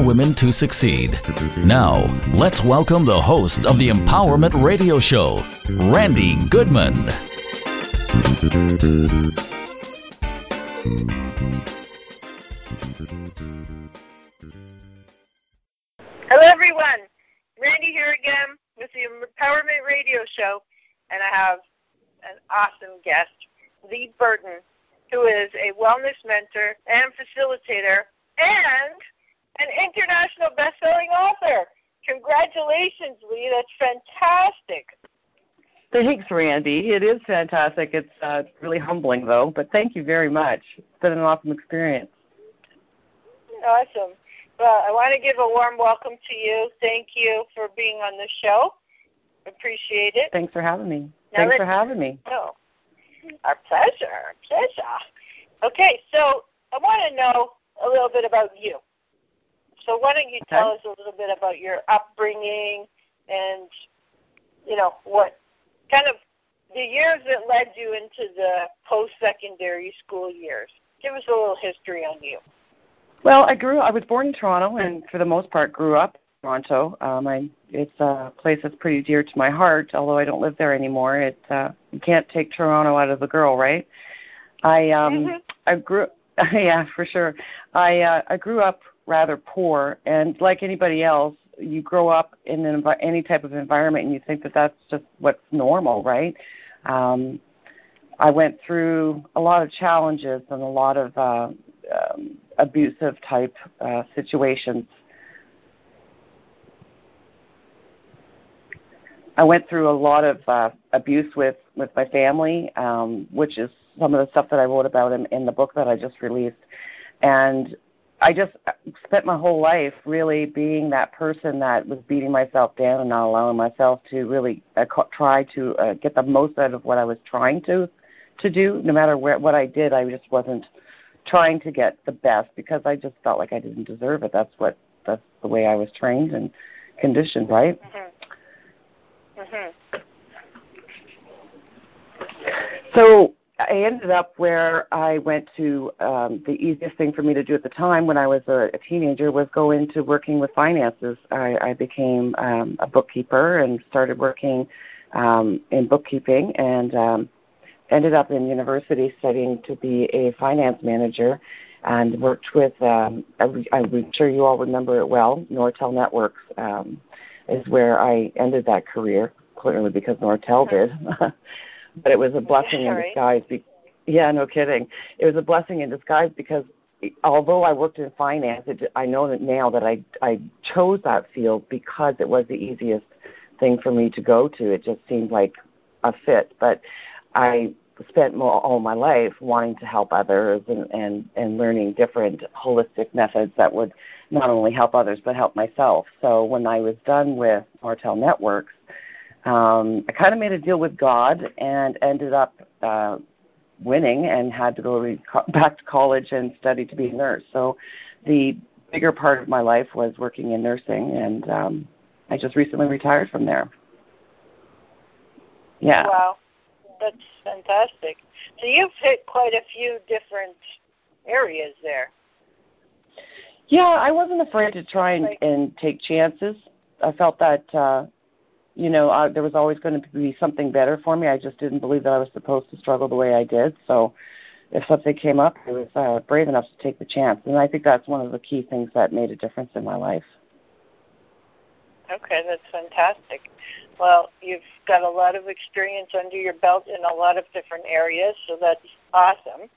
Women to Succeed. Now, let's welcome the host of the Empowerment Radio Show, Randi Goodman. Hello, everyone. Randi here again with the Empowerment Radio Show, and I have an awesome guest, Leigh Burton, who is a wellness mentor and facilitator and an international best-selling author. Congratulations, Leigh. That's fantastic. Thanks, Randi. It is fantastic. It's uh, really humbling, though, but thank you very much. It's been an awesome experience. Awesome. Well, I want to give a warm welcome to you. Thank you for being on the show. Appreciate it. Thanks for having me. Now Thanks for having me. Oh, our pleasure. Our pleasure. Okay, so I want to know a little bit about you. So why don't you tell us a little bit about your upbringing and you know what kind of the years that led you into the post-secondary school years. Give us a little history on you. Well, I grew. I was born in Toronto, and for the most part, grew up in Toronto. Um, I, it's a place that's pretty dear to my heart, although I don't live there anymore. It uh, you can't take Toronto out of the girl, right? I um mm-hmm. I grew yeah for sure. I uh, I grew up rather poor, and like anybody else, you grow up in an any type of environment, and you think that that's just what's normal, right? Um, I went through a lot of challenges and a lot of uh, um, abusive type uh, situations. I went through a lot of uh, abuse with with my family, um, which is some of the stuff that I wrote about in, in the book that I just released. And I just spent my whole life really being that person that was beating myself down and not allowing myself to really uh, try to uh, get the most out of what I was trying to to do. No matter where what I did, I just wasn't trying to get the best because I just felt like I didn't deserve it. That's what that's the way I was trained and conditioned, right? Mm-hmm. Mm-hmm. So I ended up where I went to um, the easiest thing for me to do at the time when I was a, a teenager was go into working with finances. I, I became um, a bookkeeper and started working um, in bookkeeping and um, ended up in university studying to be a finance manager and worked with, um, I'm sure you all remember it well, Nortel Networks um, is where I ended that career, clearly because Nortel did. but it was a blessing in disguise. Be- yeah, no kidding. It was a blessing in disguise because although I worked in finance, it, I know that now that I I chose that field because it was the easiest thing for me to go to. It just seemed like a fit. But I spent more, all my life wanting to help others and, and and learning different holistic methods that would not only help others but help myself. So when I was done with Nortel Networks, um, I kind of made a deal with God and ended up uh, winning and had to go back to college and study to be a nurse. So the bigger part of my life was working in nursing, and um, I just recently retired from there. Yeah. Wow, that's fantastic. So you've hit quite a few different areas there. Yeah, I wasn't afraid to try and, and take chances. I felt that uh, you know, I, there was always going to be something better for me. I just didn't believe that I was supposed to struggle the way I did. So if something came up, I was uh, brave enough to take the chance. And I think that's one of the key things that made a difference in my life. Okay, that's fantastic. Well, you've got a lot of experience under your belt in a lot of different areas, so that's awesome.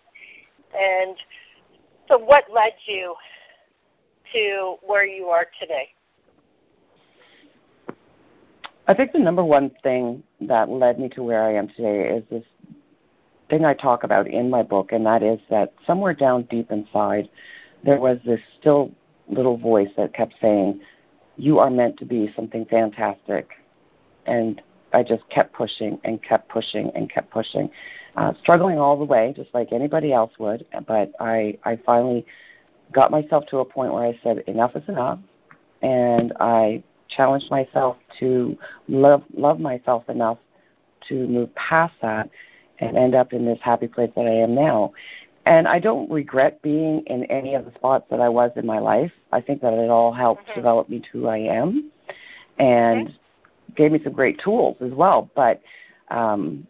And so, what led you to where you are today? I think the number one thing that led me to where I am today is this thing I talk about in my book, and that is that somewhere down deep inside, there was this still little voice that kept saying, "You are meant to be something fantastic," and I just kept pushing and kept pushing and kept pushing, uh, struggling all the way, just like anybody else would. But I, I finally got myself to a point where I said, enough is enough, and I challenged myself to love love myself enough to move past that and end up in this happy place that I am now. And I don't regret being in any of the spots that I was in my life. I think that it all helped mm-hmm. develop me to who I am. And okay gave me some great tools as well. But um,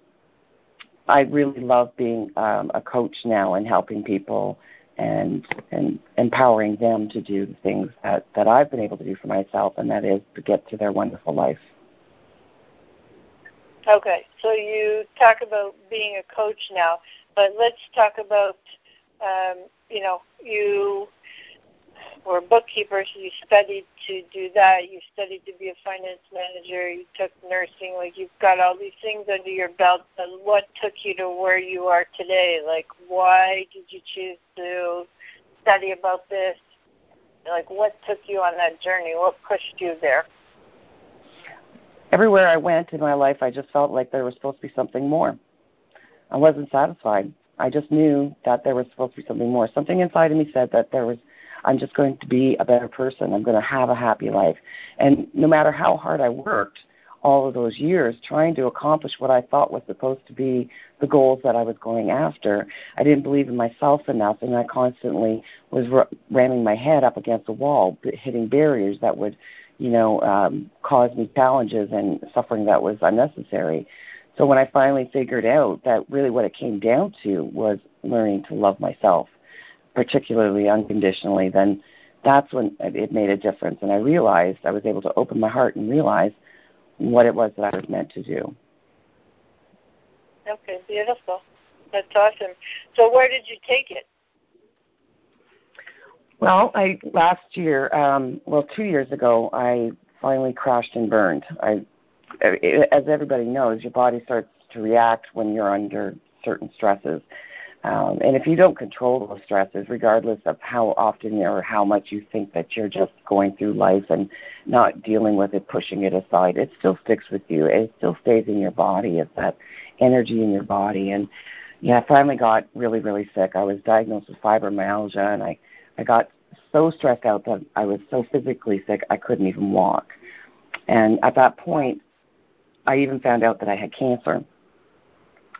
I really love being um, a coach now and helping people and and empowering them to do the things that that I've been able to do for myself, and that is to get to their wonderful life. Okay, so you talk about being a coach now, but let's talk about um, you know you were bookkeepers, you studied to do that, you studied to be a finance manager, you took nursing, like you've got all these things under your belt. But what took you to where you are today? Like why did you choose to study about this? Like what took you on that journey? What pushed you there? Everywhere I went in my life I just felt like there was supposed to be something more. I wasn't satisfied. I just knew that there was supposed to be something more. Something inside of me said that there was I'm just going to be a better person. I'm going to have a happy life. And no matter how hard I worked all of those years trying to accomplish what I thought was supposed to be the goals that I was going after, I didn't believe in myself enough, and I constantly was r- ramming my head up against a wall, hitting barriers that would, you know, um, cause me challenges and suffering that was unnecessary. So when I finally figured out that really what it came down to was learning to love myself particularly unconditionally, then that's when it made a difference. And I realized I was able to open my heart and realize what it was that I was meant to do. Okay, beautiful. That's awesome. So where did you take it? Well, I last year, um, well, two years ago, I finally crashed and burned. I, as everybody knows, your body starts to react when you're under certain stresses. Um, and if you don't control those stresses, regardless of how often or how much you think that you're just going through life and not dealing with it, pushing it aside, it still sticks with you. It still stays in your body. It's that energy in your body. And yeah, I finally got really, really sick. I was diagnosed with fibromyalgia, and I, I got so stressed out that I was so physically sick I couldn't even walk. And at that point, I even found out that I had cancer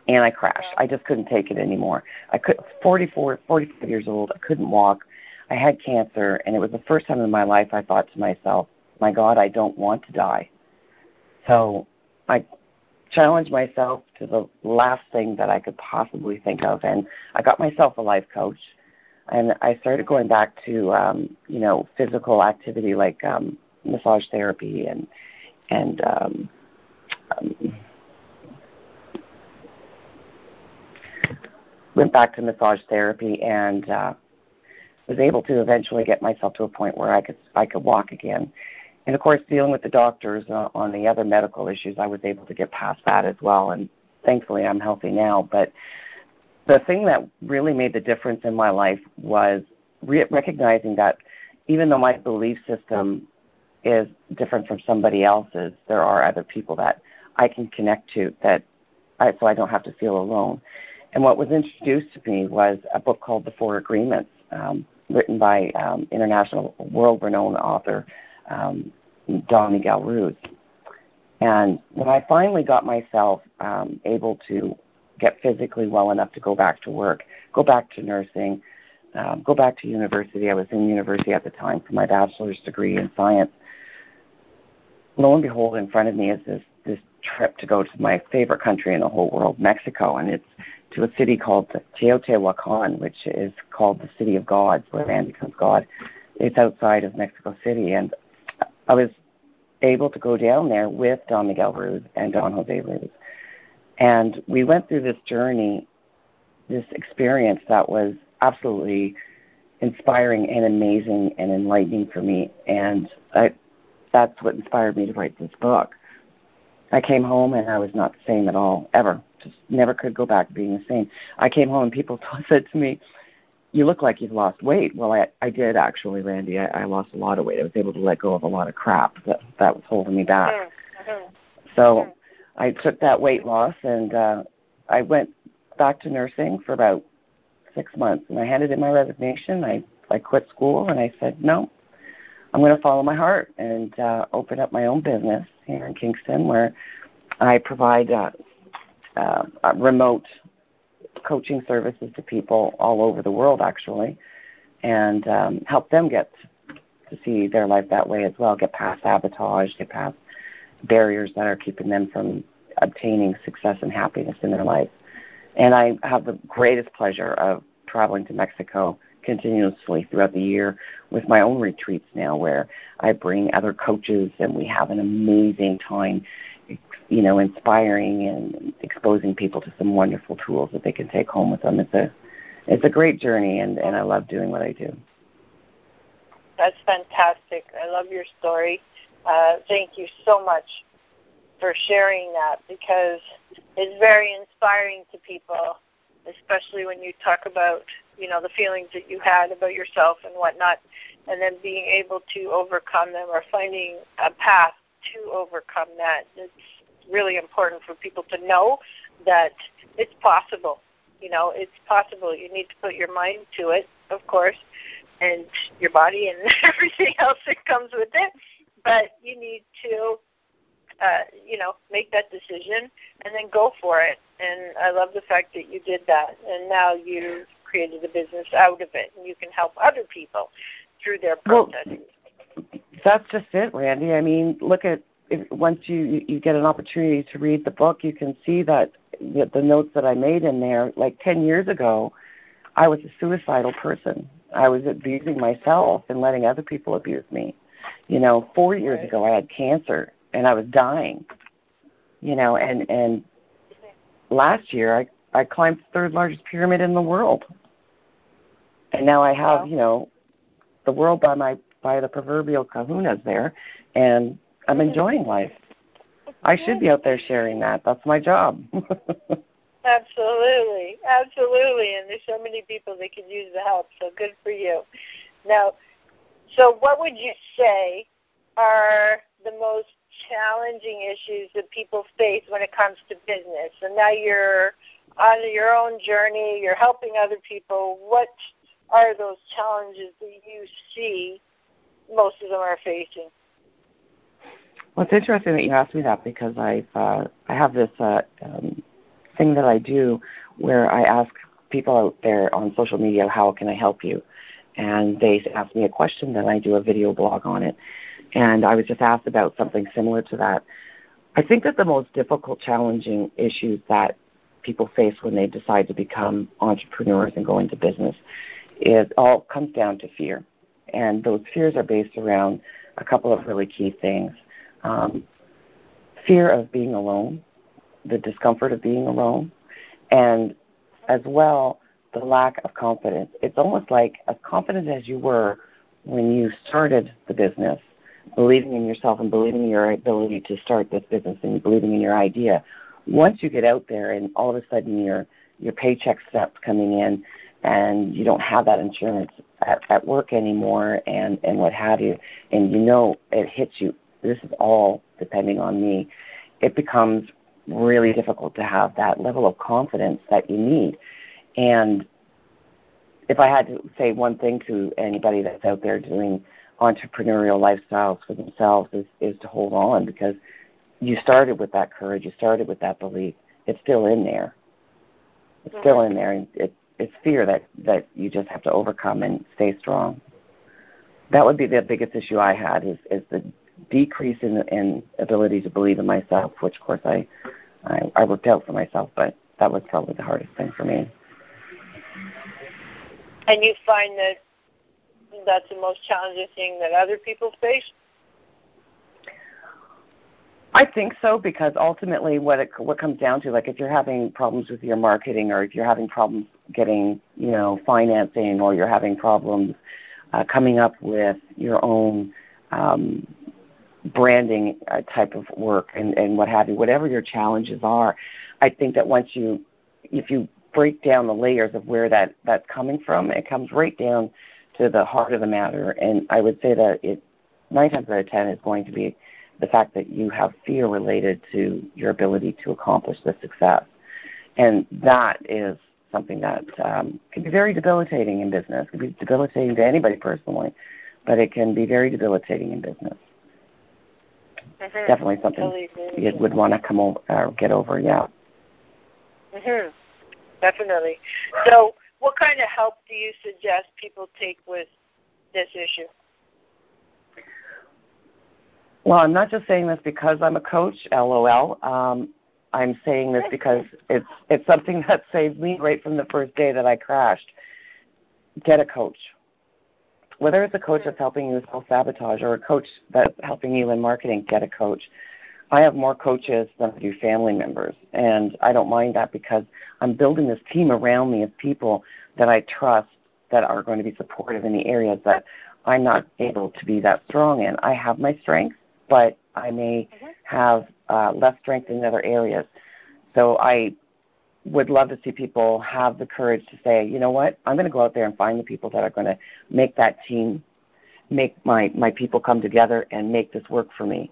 and I crashed. I just couldn't take it anymore. I could 44, 45 years old. I couldn't walk. I had cancer, and it was the first time in my life I thought to myself, "My God, I don't want to die." So I challenged myself to the last thing that I could possibly think of, and I got myself a life coach, and I started going back to um, you know physical activity like um, massage therapy and and um, um, went back to massage therapy and uh, was able to eventually get myself to a point where I could I could walk again. And of course, dealing with the doctors uh, on the other medical issues, I was able to get past that as well. And thankfully, I'm healthy now. But the thing that really made the difference in my life was re- recognizing that even though my belief system is different from somebody else's, there are other people that I can connect to that I, so I don't have to feel alone. And what was introduced to me was a book called The Four Agreements, um, written by um, international world renowned author um, Don Miguel Ruiz. And when I finally got myself um, able to get physically well enough to go back to work, go back to nursing, um, go back to university, I was in university at the time for my bachelor's degree in science. Lo and behold, in front of me is this trip to go to my favorite country in the whole world, Mexico, and it's to a city called Teotihuacan, which is called the City of Gods, where man becomes God. It's outside of Mexico City, and I was able to go down there with Don Miguel Ruiz and Don Jose Ruiz. And we went through this journey, this experience that was absolutely inspiring and amazing and enlightening for me. And I, that's what inspired me to write this book. I came home and I was not the same at all, ever. Just never could go back to being the same. I came home and people said to me, you look like you've lost weight. Well, I, I did actually, Randi. I, I lost a lot of weight. I was able to let go of a lot of crap that that was holding me back. Mm-hmm. So mm-hmm. I took that weight loss and uh, I went back to nursing for about six months, and I handed in my resignation. I I quit school and I said no. I'm going to follow my heart and uh, open up my own business here in Kingston, where I provide uh, uh, remote coaching services to people all over the world, actually, and um, help them get to see their life that way as well, get past sabotage, get past barriers that are keeping them from obtaining success and happiness in their life. And I have the greatest pleasure of traveling to Mexico continuously throughout the year with my own retreats now where I bring other coaches and we have an amazing time you know, inspiring and exposing people to some wonderful tools that they can take home with them. It's a it's a great journey, and and I love doing what I do. That's fantastic. I love your story. Uh, thank you so much for sharing that because it's very inspiring to people, especially when you talk about you know the feelings that you had about yourself and whatnot, and then being able to overcome them or finding a path to overcome that. It's really important for people to know that it's possible. You know, it's possible. You need to put your mind to it, of course, and your body and everything else that comes with it. But you need to, uh, you know, make that decision and then go for it. And I love the fact that you did that, and now you created a business out of it, and you can help other people through their process. Well, that's just it, Randi. I mean, look at if, once you you get an opportunity to read the book, you can see that the, the notes that I made in there, like 10 years ago, I was a suicidal person. I was abusing myself and letting other people abuse me. You know, four years right. ago, I had cancer and I was dying. You know, and and last year I I climbed the third largest pyramid in the world, and now I have wow. you know the world by my by the proverbial kahunas there, and I'm enjoying life. I should be out there sharing that. That's my job. absolutely, absolutely. And there's so many people that could use the help. So good for you. Now, so what would you say are the most challenging issues that people face when it comes to business? And now you're on your own journey. You're helping other people. What are those challenges that you see most of them are facing? Well, it's interesting that you asked me that because I've uh, I have this uh, um, thing that I do where I ask people out there on social media how can I help you, and they ask me a question, then I do a video blog on it, and I was just asked about something similar to that. I think that the most difficult, challenging issues that people face when they decide to become entrepreneurs and go into business it all comes down to fear, and those fears are based around a couple of really key things um, fear of being alone, the discomfort of being alone, and as well the lack of confidence. It's almost like as confident as you were when you started the business, believing in yourself and believing in your ability to start this business and believing in your idea. Once you get out there and all of a sudden your your paycheck stops coming in and you don't have that insurance at, at work anymore and and what have you and you know it hits you this is all depending on me, it becomes really difficult to have that level of confidence that you need. And if I had to say one thing to anybody that's out there doing entrepreneurial lifestyles for themselves is, is to hold on because you started with that courage, you started with that belief. It's still in there. It's still in there and it, it's fear that, that you just have to overcome and stay strong. That would be the biggest issue I had is, is the decrease in, in ability to believe in myself, which of course I, I I worked out for myself, but that was probably the hardest thing for me. And you find that that's the most challenging thing that other people face. I think so because ultimately, what it what comes down to, like if you're having problems with your marketing, or if you're having problems getting, you know, financing, or you're having problems uh, coming up with your own um, branding uh, type of work and, and what have you, whatever your challenges are, I think that once you, if you break down the layers of where that that's coming from, it comes right down to the heart of the matter. And I would say that it nine times out of ten is going to be the fact that you have fear related to your ability to accomplish the success. And that is something that um, can be very debilitating in business. It can be debilitating to anybody personally, but it can be very debilitating in business. Mm-hmm. Definitely something Totally you would want to come over, uh, get over. Yeah. hmm Definitely. So, what kind of help do you suggest people take with this issue? Well, I'm not just saying this because I'm a coach, LOL. Um, I'm saying this because it's it's something that saved me right from the first day that I crashed. Get a coach. Whether it's a coach that's helping you with self sabotage or a coach that's helping you in marketing, get a coach. I have more coaches than I do family members, and I don't mind that because I'm building this team around me of people that I trust that are going to be supportive in the areas that I'm not able to be that strong in. I have my strengths, but I may have uh, less strength in other areas. So I would love to see people have the courage to say, you know what, I'm going to go out there and find the people that are going to make that team, make my, my people come together and make this work for me.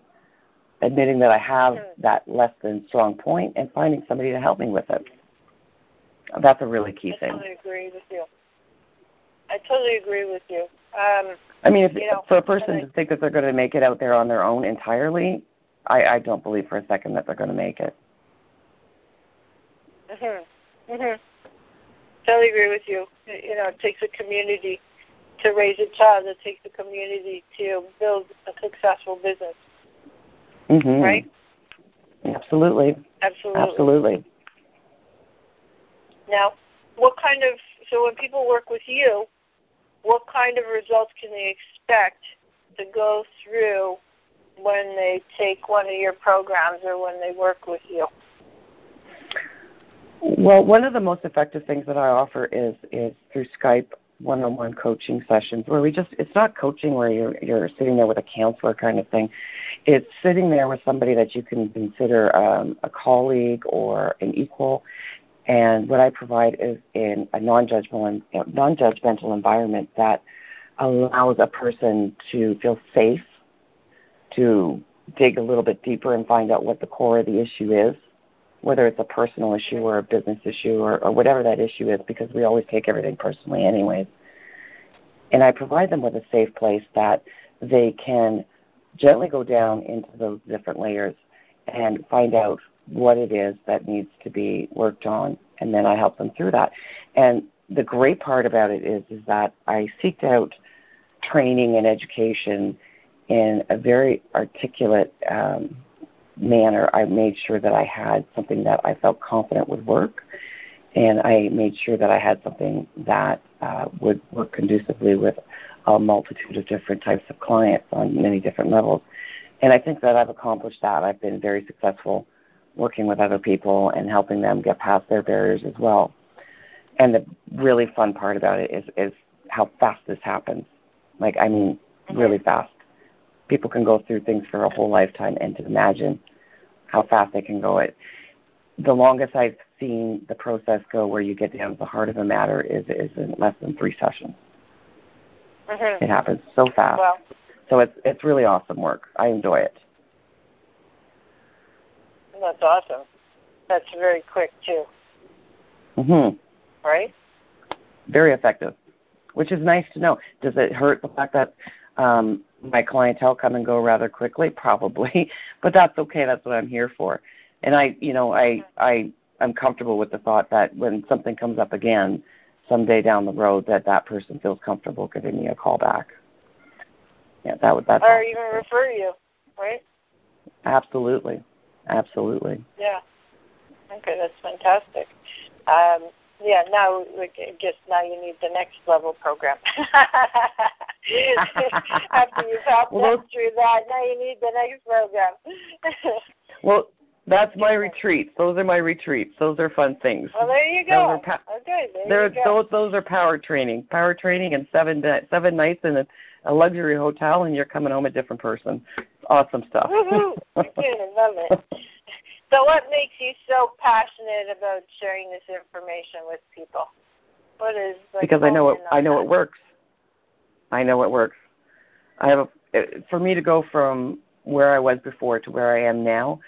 Admitting that I have that less than strong point and finding somebody to help me with it. That's a really key I thing. I totally agree with you. I totally agree with you. Um, I mean, if, You know, for a person to think that they're going to make it out there on their own entirely, I, I don't believe for a second that they're going to make it. mhm. Mhm. Totally agree with you. You know, it takes a community to raise a child. It takes a community to build a successful business. Hmm Right? Absolutely. Absolutely. Absolutely. Now, what kind of so when people work with you, what kind of results can they expect to go through when they take one of your programs or when they work with you? Well, one of the most effective things that I offer is is through Skype one-on-one coaching sessions where we just it's not coaching where you're you're sitting there with a counselor kind of thing. It's sitting there with somebody that you can consider um, a colleague or an equal. And what I provide is in a non-judgmental non-judgmental environment that allows a person to feel safe, to dig a little bit deeper and find out what the core of the issue is whether it's a personal issue or a business issue or, or whatever that issue is, because we always take everything personally anyways. And I provide them with a safe place that they can gently go down into those different layers and find out what it is that needs to be worked on, and then I help them through that. And the great part about it is, is that I seeked out training and education in a very articulate um, manner, I made sure that I had something that I felt confident would work, and I made sure that I had something that uh, would work conducively with a multitude of different types of clients on many different levels. And I think that I've accomplished that. I've been very successful working with other people and helping them get past their barriers as well. And the really fun part about it is, is how fast this happens. Like, I mean, really fast people can go through things for a whole lifetime and to imagine how fast they can go it the longest I've seen the process go where you get down to the heart of the matter is is in less than three sessions. Mm-hmm. It happens so fast. Well, So it's it's really awesome work. I enjoy it. that's awesome. That's very quick too, Mhm. right? Very effective. Which is nice to know. Does it hurt the fact that um my clientele come and go rather quickly? Probably. But that's okay. That's what I'm here for. And I, you know, I I I'm comfortable with the thought that when something comes up again someday down the road that that person feels comfortable giving me a call back. Yeah, that would that's Or awesome. even refer you, right? absolutely. Absolutely. Yeah. Okay, that's fantastic. Um, yeah, now guess now you need the next level program. After you've helped Well, them through that, now you need the next program. Well, that's my retreats. Those are my retreats. Those are fun things. well, there you Those go. are pa- okay, there you go. those those are power training. Power training and seven seven nights in a, a luxury hotel, and you're coming home a different person. Awesome stuff. Woohoo! I love it. So, what makes you so passionate about sharing this information with people? What is like, because I know it. I know that? it works. I know it works. I have a, it, for me to go from where I was before to where I am now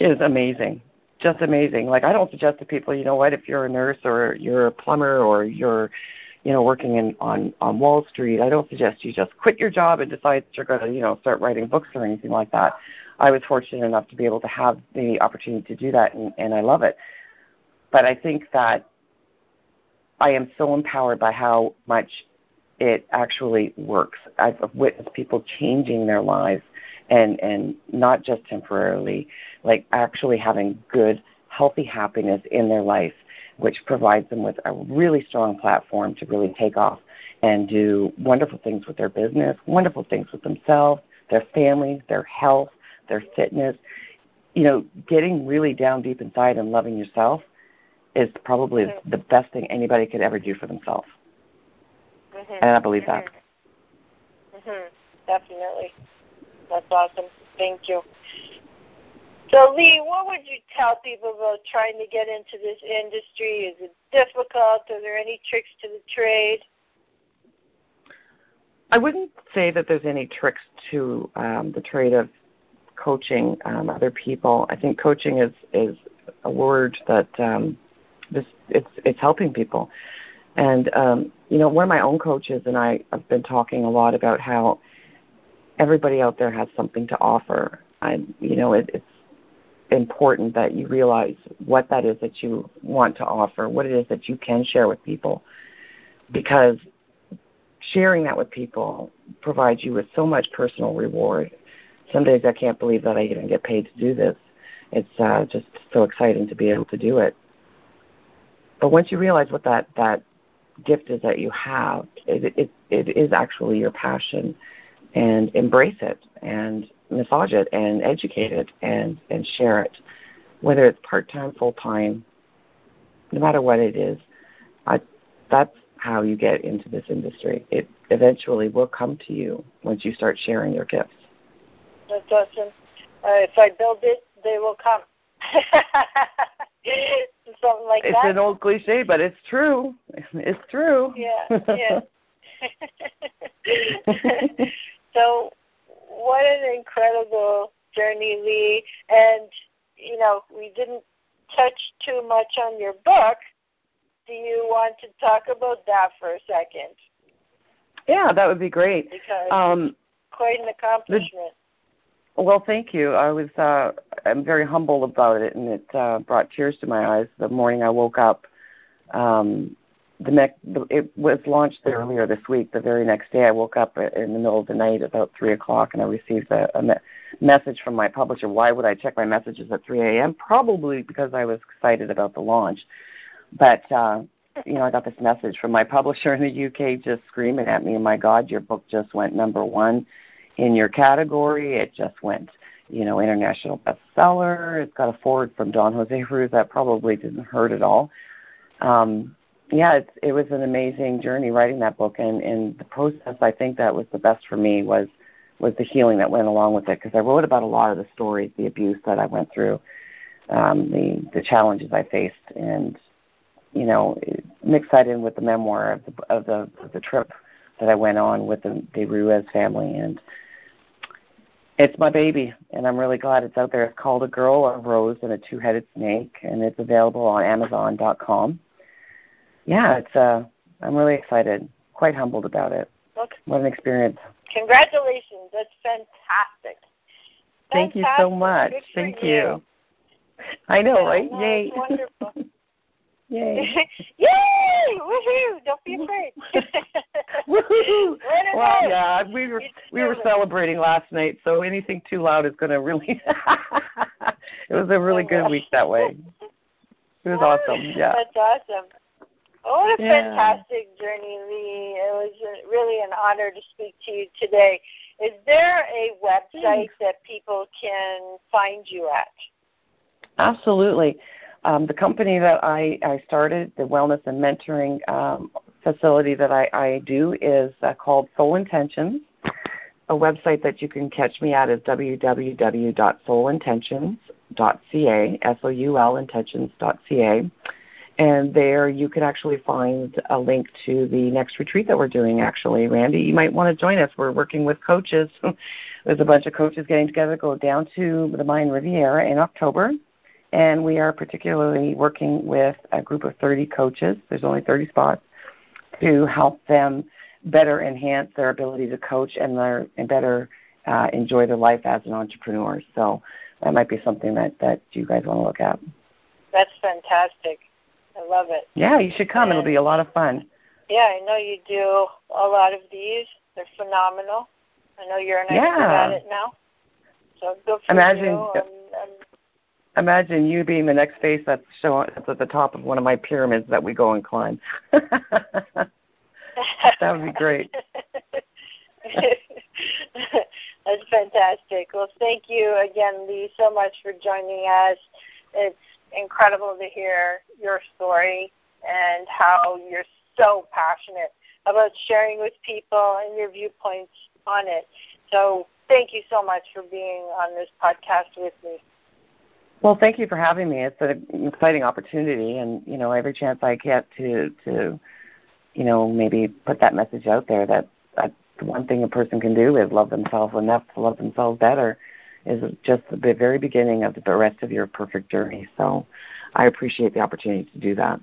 is amazing. Just amazing. Like I don't suggest to people, you know what, if you're a nurse or you're a plumber or you're you know, working in on on Wall Street, I don't suggest you just quit your job and decide that you're going to, you know, start writing books or anything like that. I was fortunate enough to be able to have the opportunity to do that, and, and I love it. But I think that I am so empowered by how much it actually works. I've witnessed people changing their lives, and and not just temporarily, like actually having good, healthy happiness in their life which provides them with a really strong platform to really take off and do wonderful things with their business, wonderful things with themselves, their family, their health, their fitness. You know, getting really down deep inside and loving yourself is probably mm-hmm. the best thing anybody could ever do for themselves. Mm-hmm. And I believe mm-hmm. that. Mhm. Definitely. That's awesome. Thank you. So, Leigh, what would you tell people about trying to get into this industry? Is it difficult? Are there any tricks to the trade? I wouldn't say that there's any tricks to um, the trade of coaching um, other people. I think coaching is is a word that um, this it's it's helping people. And um, you know, one of my own coaches and I have been talking a lot about how everybody out there has something to offer. I, you know, it, it's important that you realize what that is that you want to offer, what it is that you can share with people, because sharing that with people provides you with so much personal reward. Some days I can't believe that I even get paid to do this. It's uh, just so exciting to be able to do it. But once you realize what that that gift is that you have, it it, it is actually your passion, and embrace it and massage it and educate it and, and share it, whether it's part time, full time, no matter what it is. I, that's how you get into this industry. It eventually will come to you once you start sharing your gifts. Awesome. Uh, if I build it, they will come. Something like it's that. It's an old cliche, but it's true. It's true. Yeah, yeah. so what an incredible journey, Leigh. And, you know, we didn't touch too much on your book. Do you want to talk about that for a second? Yeah, that would be great. Because um, quite an accomplishment. The, well, thank you. I was uh, I'm very humble about it, and it uh, brought tears to my eyes the morning I woke up. Um, the next it was launched earlier this week. The very next day, I woke up in the middle of the night about three o'clock, and I received a, a me- message from my publisher. Why would I check my messages at 3 a.m.? Probably because I was excited about the launch. But uh, you know, I got this message from my publisher in the UK, just screaming at me, "My God, your book just went number one in your category. It just went." You know, international bestseller. It's got a forward from Don Jose Ruiz that probably didn't hurt at all. Um, yeah, it's, it was an amazing journey writing that book, and, and the process I think that was the best for me was was the healing that went along with it because I wrote about a lot of the stories, the abuse that I went through, um, the the challenges I faced, and you know, mix that in with the memoir of the of the, of the trip that I went on with the, the Ruiz family, and it's my baby, and I'm really glad it's out there. It's called A Girl, a Rose, and a Two-Headed Snake, and it's available on Amazon.com yeah, it's uh, I'm really excited, quite humbled about it. Okay. What an experience! Congratulations, that's fantastic. Thank fantastic. you so much. Thank you. you. I know, right? No, Yay! Wonderful. Yay! Yay! Woohoo! Don't be afraid. Woohoo! well, yeah, we were we were celebrating last night, so anything too loud is going to really. it was a really oh, good week that way. It was awesome. Yeah. That's awesome. Oh, what a yeah. fantastic journey, Leigh. It was really an honor to speak to you today. Is there a website Thanks. that people can find you at? Absolutely. Um, the company that I, I started, the wellness and mentoring um, facility that I, I do, is uh, called Soul Intentions. a website that you can catch me at is www.soulintentions.ca, S-O-U-L intentions.ca. And there you can actually find a link to the next retreat that we're doing, actually. Randi, you might want to join us. We're working with coaches. There's a bunch of coaches getting together, go down to the Mayan Riviera in October. And we are particularly working with a group of 30 coaches. There's only 30 spots to help them better enhance their ability to coach and their and better uh, enjoy their life as an entrepreneur. So that might be something that that you guys want to look at. That's fantastic. I love it. Yeah, you should come. And, It'll be a lot of fun. Yeah, I know you do a lot of these. They're phenomenal. I know you're an expert yeah. at it now. So good for imagine, you. And, and imagine you being the next face that's showing that's at the top of one of my pyramids that we go and climb. that would be great. That's fantastic. Well, thank you again, Leigh, so much for joining us. It's incredible to hear your story and how you're so passionate about sharing with people and your viewpoints on it. So, thank you so much for being on this podcast with me. Well, thank you for having me. It's an exciting opportunity, and you know, every chance I get to to you know, maybe put that message out there that, that one thing a person can do is love themselves enough to love themselves better is just the very beginning of the rest of your perfect journey. So I appreciate the opportunity to do that.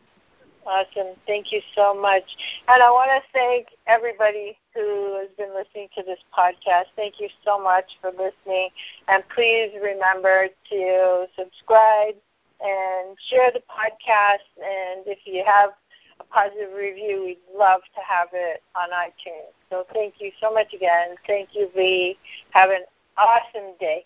Awesome. Thank you so much. And I want to thank everybody who has been listening to this podcast. Thank you so much for listening. And please remember to subscribe and share the podcast. And if you have a positive review, we'd love to have it on iTunes. So thank you so much again. Thank you, Leigh. Have an awesome day.